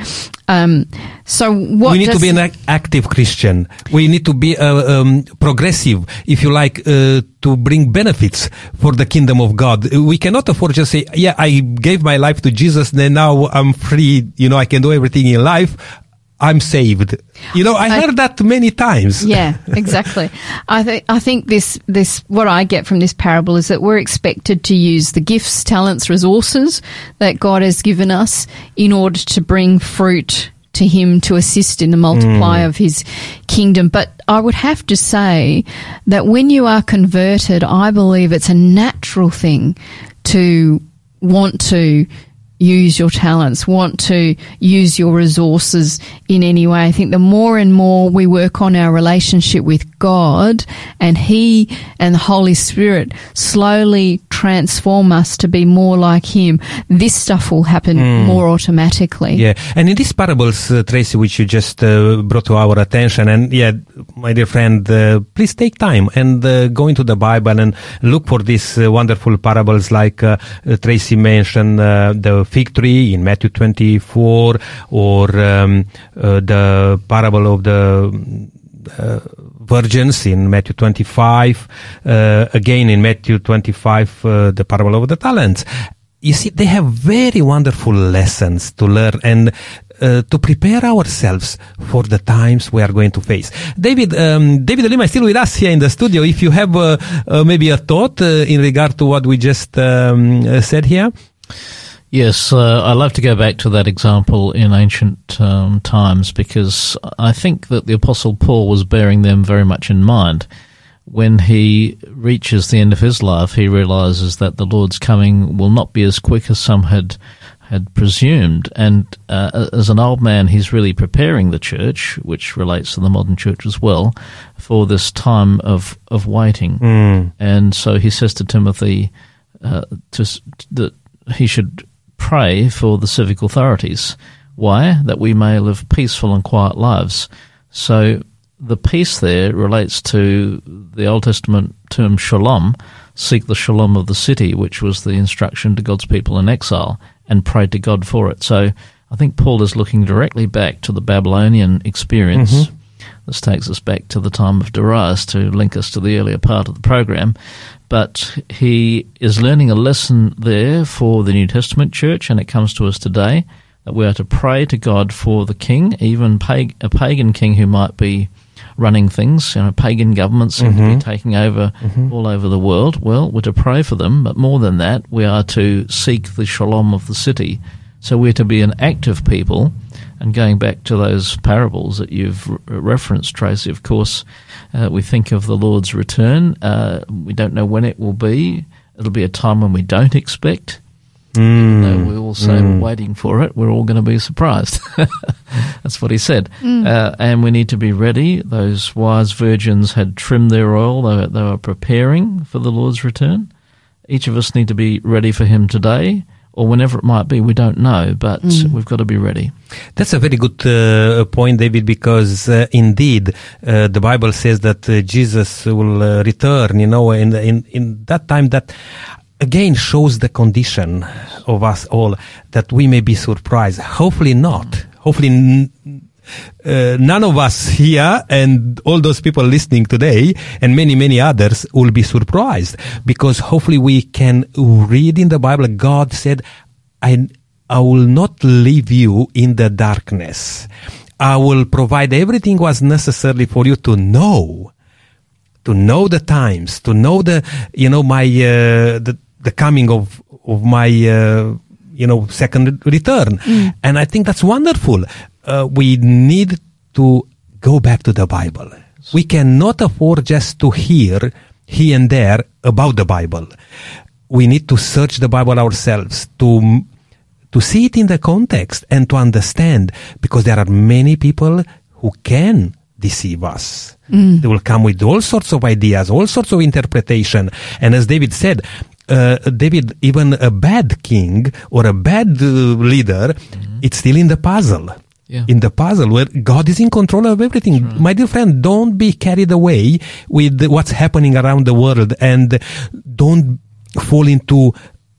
Speaker 2: Um, so what
Speaker 1: we need to be an ac- active Christian. We need to be uh, um, progressive, if you like, uh, to bring benefits for the kingdom of God. We cannot afford to just say, "Yeah, I gave my life to Jesus, then now I'm free. You know, I can do everything in life. I'm saved." You know, I,
Speaker 2: I-
Speaker 1: heard that many times.
Speaker 2: yeah, exactly. I think I think this this what I get from this parable is that we're expected to use the gifts, talents, resources that God has given us in order to bring fruit to him to assist in the multiply mm. of his kingdom. But I would have to say that when you are converted, I believe it's a natural thing to want to use your talents, want to use your resources in any way. I think the more and more we work on our relationship with God and He and the Holy Spirit slowly transform us to be more like Him, this stuff will happen more automatically.
Speaker 1: Yeah, and in these parables, uh, Tracy, which you just uh, brought to our attention, and yeah, my dear friend, uh, please take time and uh, go into the Bible and look for these uh, wonderful parables, like uh, Tracy mentioned, uh, the fig tree in Matthew 24, or um, uh, the parable of the uh, virgins in Matthew 25, uh, again in Matthew 25, uh, the parable of the talents. You see, they have very wonderful lessons to learn and uh, to prepare ourselves for the times we are going to face. David, um, David Lima is still with us here in the studio. If you have uh, uh, maybe a thought in regard to what we just um, said here.
Speaker 3: Yes, uh, I love to go back to that example in ancient um, times because I think that the Apostle Paul was bearing them very much in mind. When he reaches the end of his life, he realizes that the Lord's coming will not be as quick as some had had presumed. And uh, as an old man, he's really preparing the church, which relates to the modern church as well, for this time of of waiting. And so he says to Timothy uh, to, that he should pray for the civic authorities. Why? That we may live peaceful and quiet lives. So the peace there relates to the Old Testament term shalom, seek the shalom of the city, which was the instruction to God's people in exile, and pray to God for it. So I think Paul is looking directly back to the Babylonian experience. Mm-hmm. This takes us back to the time of Darius to link us to the earlier part of the program. But he is learning a lesson there for the New Testament church, and it comes to us today that we are to pray to God for the king, even pag- a pagan king who might be running things. You know, pagan governments seem to be mm-hmm. taking over mm-hmm. all over the world. Well, we're to pray for them, but more than that, we are to seek the shalom of the city. So we're to be an active people. And going back to those parables that you've re- referenced, Tracy, of course, uh, we think of the Lord's return. Uh, we don't know when it will be. It'll be a time when we don't expect.
Speaker 1: Mm.
Speaker 3: Though we all say we're waiting for it, we're all going to be surprised. That's what he said. Uh, and we need to be ready. Those wise virgins had trimmed their oil, they were, they were preparing for the Lord's return. Each of us need to be ready for him today or whenever it might be. We don't know, but we've got to be ready.
Speaker 1: That's a very good uh, point, David, because uh, indeed uh, the Bible says that uh, Jesus will uh, return. You know, in, in in that time, that again shows the condition of us all that we may be surprised. Hopefully not. Hopefully. N- uh, none of us here and all those people listening today and many many others will be surprised because hopefully we can read in the bible god said i i will not leave you in the darkness. I will provide everything was necessary for you to know to know the times to know the you know my uh, the the coming of of my uh, you know second return. And i think that's wonderful uh, we need to go back to the bible we cannot afford just to hear here and there about the bible we need to search the bible ourselves to to see it in the context and to understand because there are many people who can deceive us. They will come with all sorts of ideas, all sorts of interpretation. And as David said, uh, David, even a bad king or a bad uh, leader, it's still in the puzzle.
Speaker 3: Yeah.
Speaker 1: In the puzzle where God is in control of everything. My dear friend, don't be carried away with what's happening around the world and don't fall into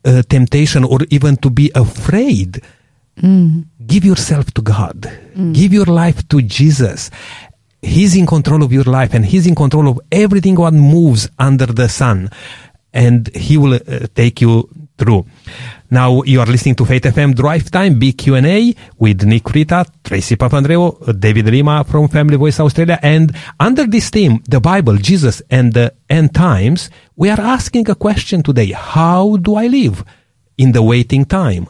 Speaker 1: uh, temptation or even to be afraid. Give yourself to God. Give your life to Jesus. He's in control of your life and he's in control of everything what moves under the sun and he will uh, take you through. Now you are listening to Faith FM Drive Time, big Q&A with Nick Rita, Tracy Papandreou, David Lima from Family Voice Australia. And under this theme, the Bible, Jesus and the end times, we are asking a question today. How do I live in the waiting time?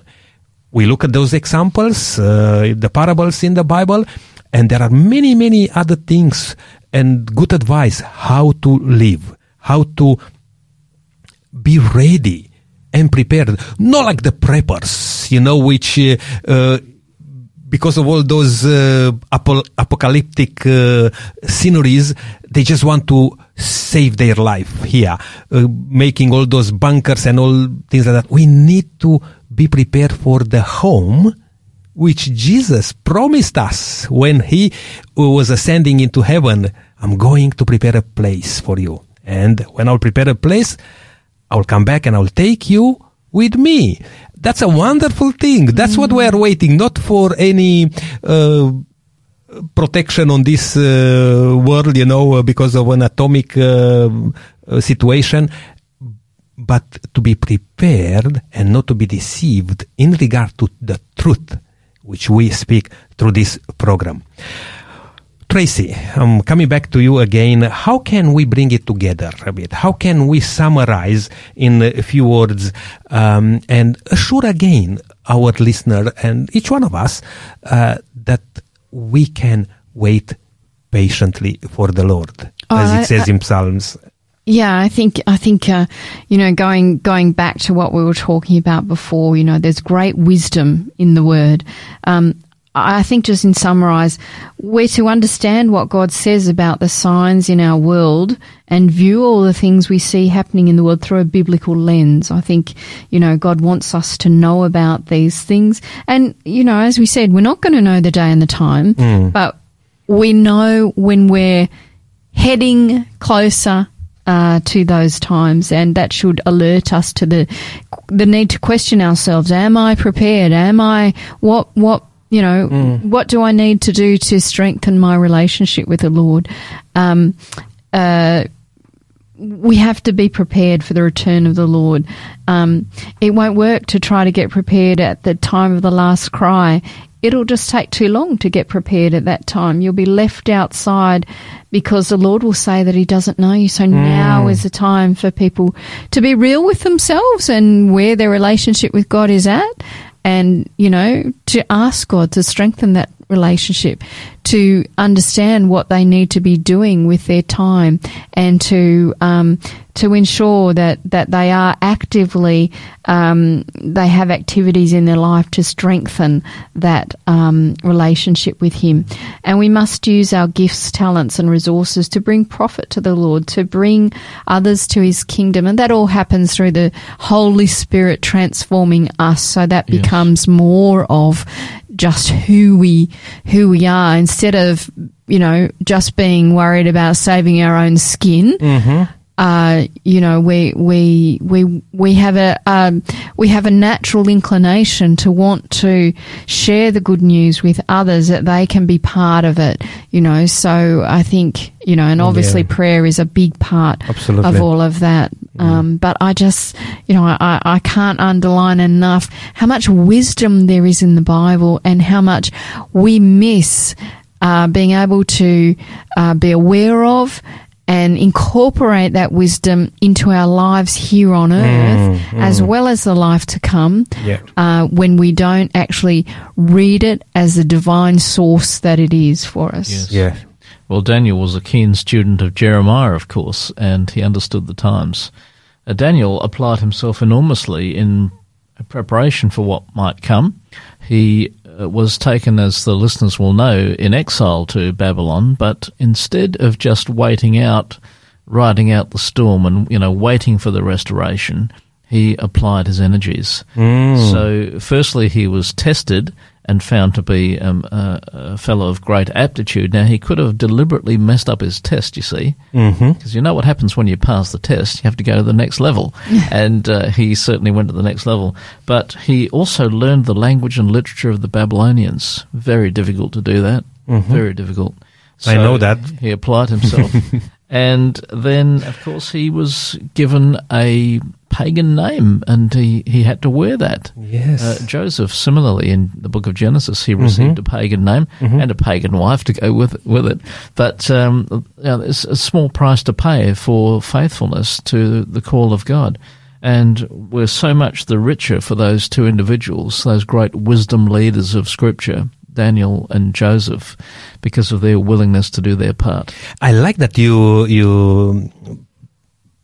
Speaker 1: we look at those examples, uh, the parables in the Bible, and there are many, many other things and good advice how to live, how to be ready and prepared. Not like the preppers, you know, which uh, uh, because of all those uh, apo- apocalyptic uh, sceneries, they just want to save their life here, uh, making all those bunkers and all things like that. We need to be prepared for the home which Jesus promised us when he was ascending into heaven. I'm going to prepare a place for you. And when I'll prepare a place, I'll come back and I'll take you with me. That's a wonderful thing. That's what we are waiting, not for any uh, protection on this uh, world, you know, uh, because of an atomic uh, uh, situation, but to be prepared and not to be deceived in regard to the truth which we speak through this program. Tracy, I'm coming back to you again. How can we bring it together a bit? How can we summarize in a few words um, and assure again our listener and each one of us uh, that we can wait patiently for the Lord,
Speaker 2: Oh,
Speaker 1: as it says
Speaker 2: I-
Speaker 1: in Psalms.
Speaker 2: Yeah, I think I think uh, you know going going back to what we were talking about before. You know, there's great wisdom in the word. Um, I think just in summarise, we're to understand what God says about the signs in our world and view all the things we see happening in the world through a biblical lens. I think you know God wants us to know about these things, and you know, as we said, we're not going to know the day and the time, but we know when we're heading closer uh, to those times, and that should alert us to the the need to question ourselves: Am I prepared? Am I what what you know, mm. what do I need to do to
Speaker 1: strengthen my relationship with the Lord? Um, uh,
Speaker 2: we have to be prepared for the return of the Lord. Um, it won't work to try to get prepared at the time of the last cry. It'll just take too long to get prepared at that time. You'll be left outside because the Lord will say that He doesn't know you. So mm. now is the time for people to be real with themselves and where their relationship with God is at and, you know, to ask God to strengthen that relationship, to understand what they need to be doing with their time, and to um, to ensure that that they are actively um, they have activities in their life to strengthen that um, relationship with Him. And we must use our gifts, talents, and resources to bring profit to the Lord, to bring others to His kingdom, and that all happens through the Holy Spirit transforming us, so that yes. becomes more of just who we who we are instead of you know just being worried about saving our own skin. Mm-hmm. Uh, you know, we we we we have a um, we have a natural inclination to want to share the good news with others that they can be part of it. You know, so I think you know, and obviously yeah. prayer is a big part Absolutely. of all of that. Um, but I just, you know, I, I can't underline enough how much wisdom there is in the Bible and how much we miss uh, being able to uh, be aware of and incorporate that wisdom into our lives here on earth mm, mm. as well as the life to come
Speaker 1: yeah.
Speaker 2: uh, when we don't actually read it as the divine source that it is for us.
Speaker 1: Yes. Yeah.
Speaker 3: Well, Daniel was a keen student of Jeremiah, of course, and he understood the times. Uh, Daniel applied himself enormously in preparation for what might come. He was taken, as the listeners will know, in exile to Babylon, but instead of just waiting out, riding out the storm and, you know, waiting for the restoration, he applied his energies. Mm. So, firstly, he was tested and found to be um, a, a, fellow of great aptitude. Now, he could have deliberately messed up his test, you see, because mm-hmm. you know what happens when you pass the test. You have to go to the next level. and uh, he certainly went to the next level. But he also learned the language and literature of the Babylonians. Very difficult to do that. Mm-hmm. Very difficult.
Speaker 1: So I know that.
Speaker 3: He applied himself. and then, of course, he was given a pagan name, and he, he had to wear that.
Speaker 1: Yes.
Speaker 3: Uh, Joseph, similarly, in the book of Genesis, he received mm-hmm. a pagan name mm-hmm. and a pagan wife to go with with it. But um, you know, it's a small price to pay for faithfulness to the call of God. And we're so much the richer for those two individuals, those great wisdom leaders of Scripture, Daniel and Joseph because of their willingness to do their part.
Speaker 1: I like that you you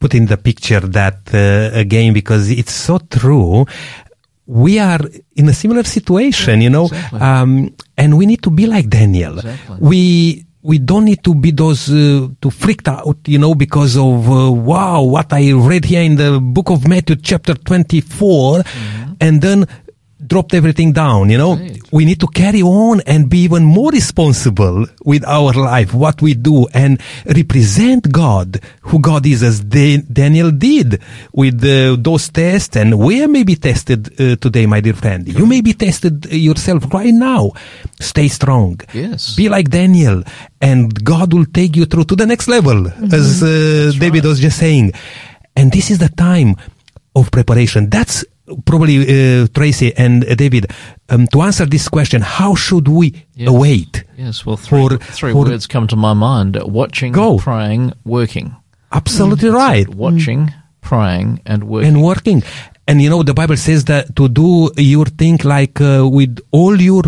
Speaker 1: put in the picture that uh, again because it's so true. We are in a similar situation, yeah, you know, exactly. um, and we need to be like Daniel. Exactly. We we don't need to be those uh, to freak out, you know, because of uh, wow, what I read here in the book of Matthew, chapter twenty-four, mm-hmm. and then dropped everything down, you know. Right. We need to carry on and be even more responsible with our life, what we do, and represent God, who God is, as Daniel did with uh, those tests. And we may be tested uh, today, my dear friend. You may be tested yourself right now. Stay strong.
Speaker 3: Yes.
Speaker 1: Be like Daniel, and God will take you through to the next level, mm-hmm. as uh, David right. was just saying. And this is the time of preparation. That's probably uh, Tracy and uh, David, um, to answer this question, how should we yes. wait?
Speaker 3: Yes, well, three, for, three for words come to my mind: watching, go. praying, working.
Speaker 1: Absolutely mm. right.
Speaker 3: Watching, mm. praying, and working.
Speaker 1: And working. And you know, the Bible says that to do your thing like uh, with all your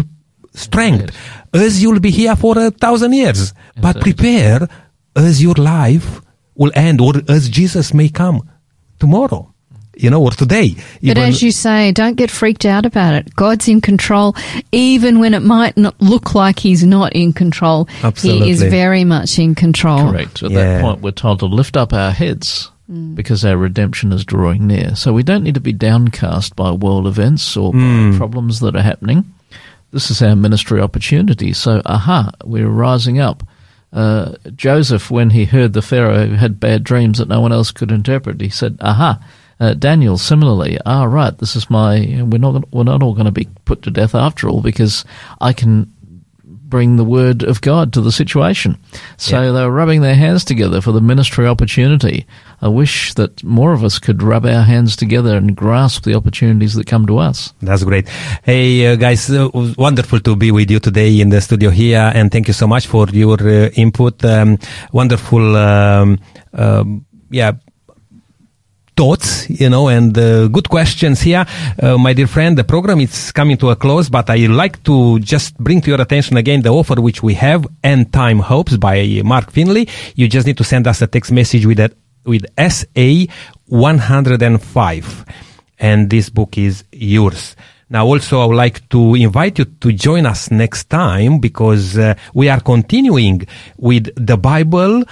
Speaker 1: strength, yes. as you'll be here for a thousand years. Yes, but prepare as your life will end, or as Jesus may come tomorrow you know, or today.
Speaker 2: But as you say, don't get freaked out about it. God's in control, even when it might not look like He's not in control. Absolutely. He is very much in control.
Speaker 3: Correct. At yeah. that point, we're told to lift up our heads mm. because our redemption is drawing near. So we don't need to be downcast by world events or mm. problems that are happening. This is our ministry opportunity. So, aha, we're rising up. Uh, Joseph, when he heard the Pharaoh had bad dreams that no one else could interpret, he said, aha, uh, Daniel, similarly, ah, right, this is my, we're not, we're not all going to be put to death after all because I can bring the word of God to the situation. So
Speaker 1: Yeah.
Speaker 3: they were rubbing their hands together for the ministry opportunity. I wish that more of us could rub our hands together and grasp the opportunities that come to us.
Speaker 1: That's great. Hey, uh, guys, uh, wonderful to be with you today in the studio here, and thank you so much for your uh, input. Um, wonderful, um, um, yeah, thoughts, you know, and uh, good questions here. Uh, my dear friend, the program is coming to a close, but I like to just bring to your attention again the offer which we have, End Time Hopes by Mark Finley. You just need to send us a text message with with SA 105. And this book is yours. Now, also, I would like to invite you to join us next time because uh, we are continuing with the Bible,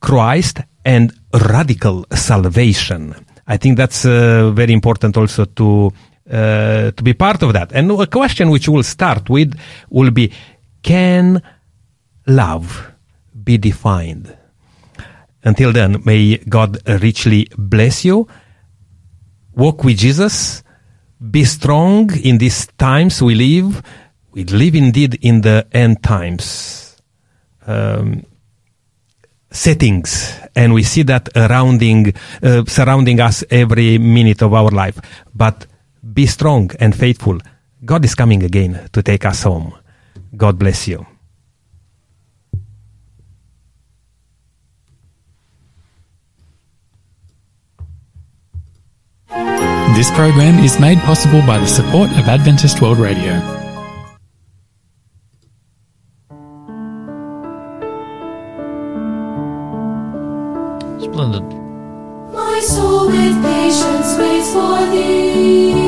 Speaker 1: Christ, and radical salvation. I think that's uh, very important also to uh, to be part of that. And a question which we'll start with will be: Can love be defined? Until then, may God richly bless you. Walk with Jesus. Be strong in these times we live. We live indeed in the end times. Um, settings and we see that surrounding uh, surrounding us every minute of our life. But be strong and faithful. God is coming again to take us home. God bless you.
Speaker 4: This program is made possible by the support of Adventist World Radio. My soul with patience waits for thee.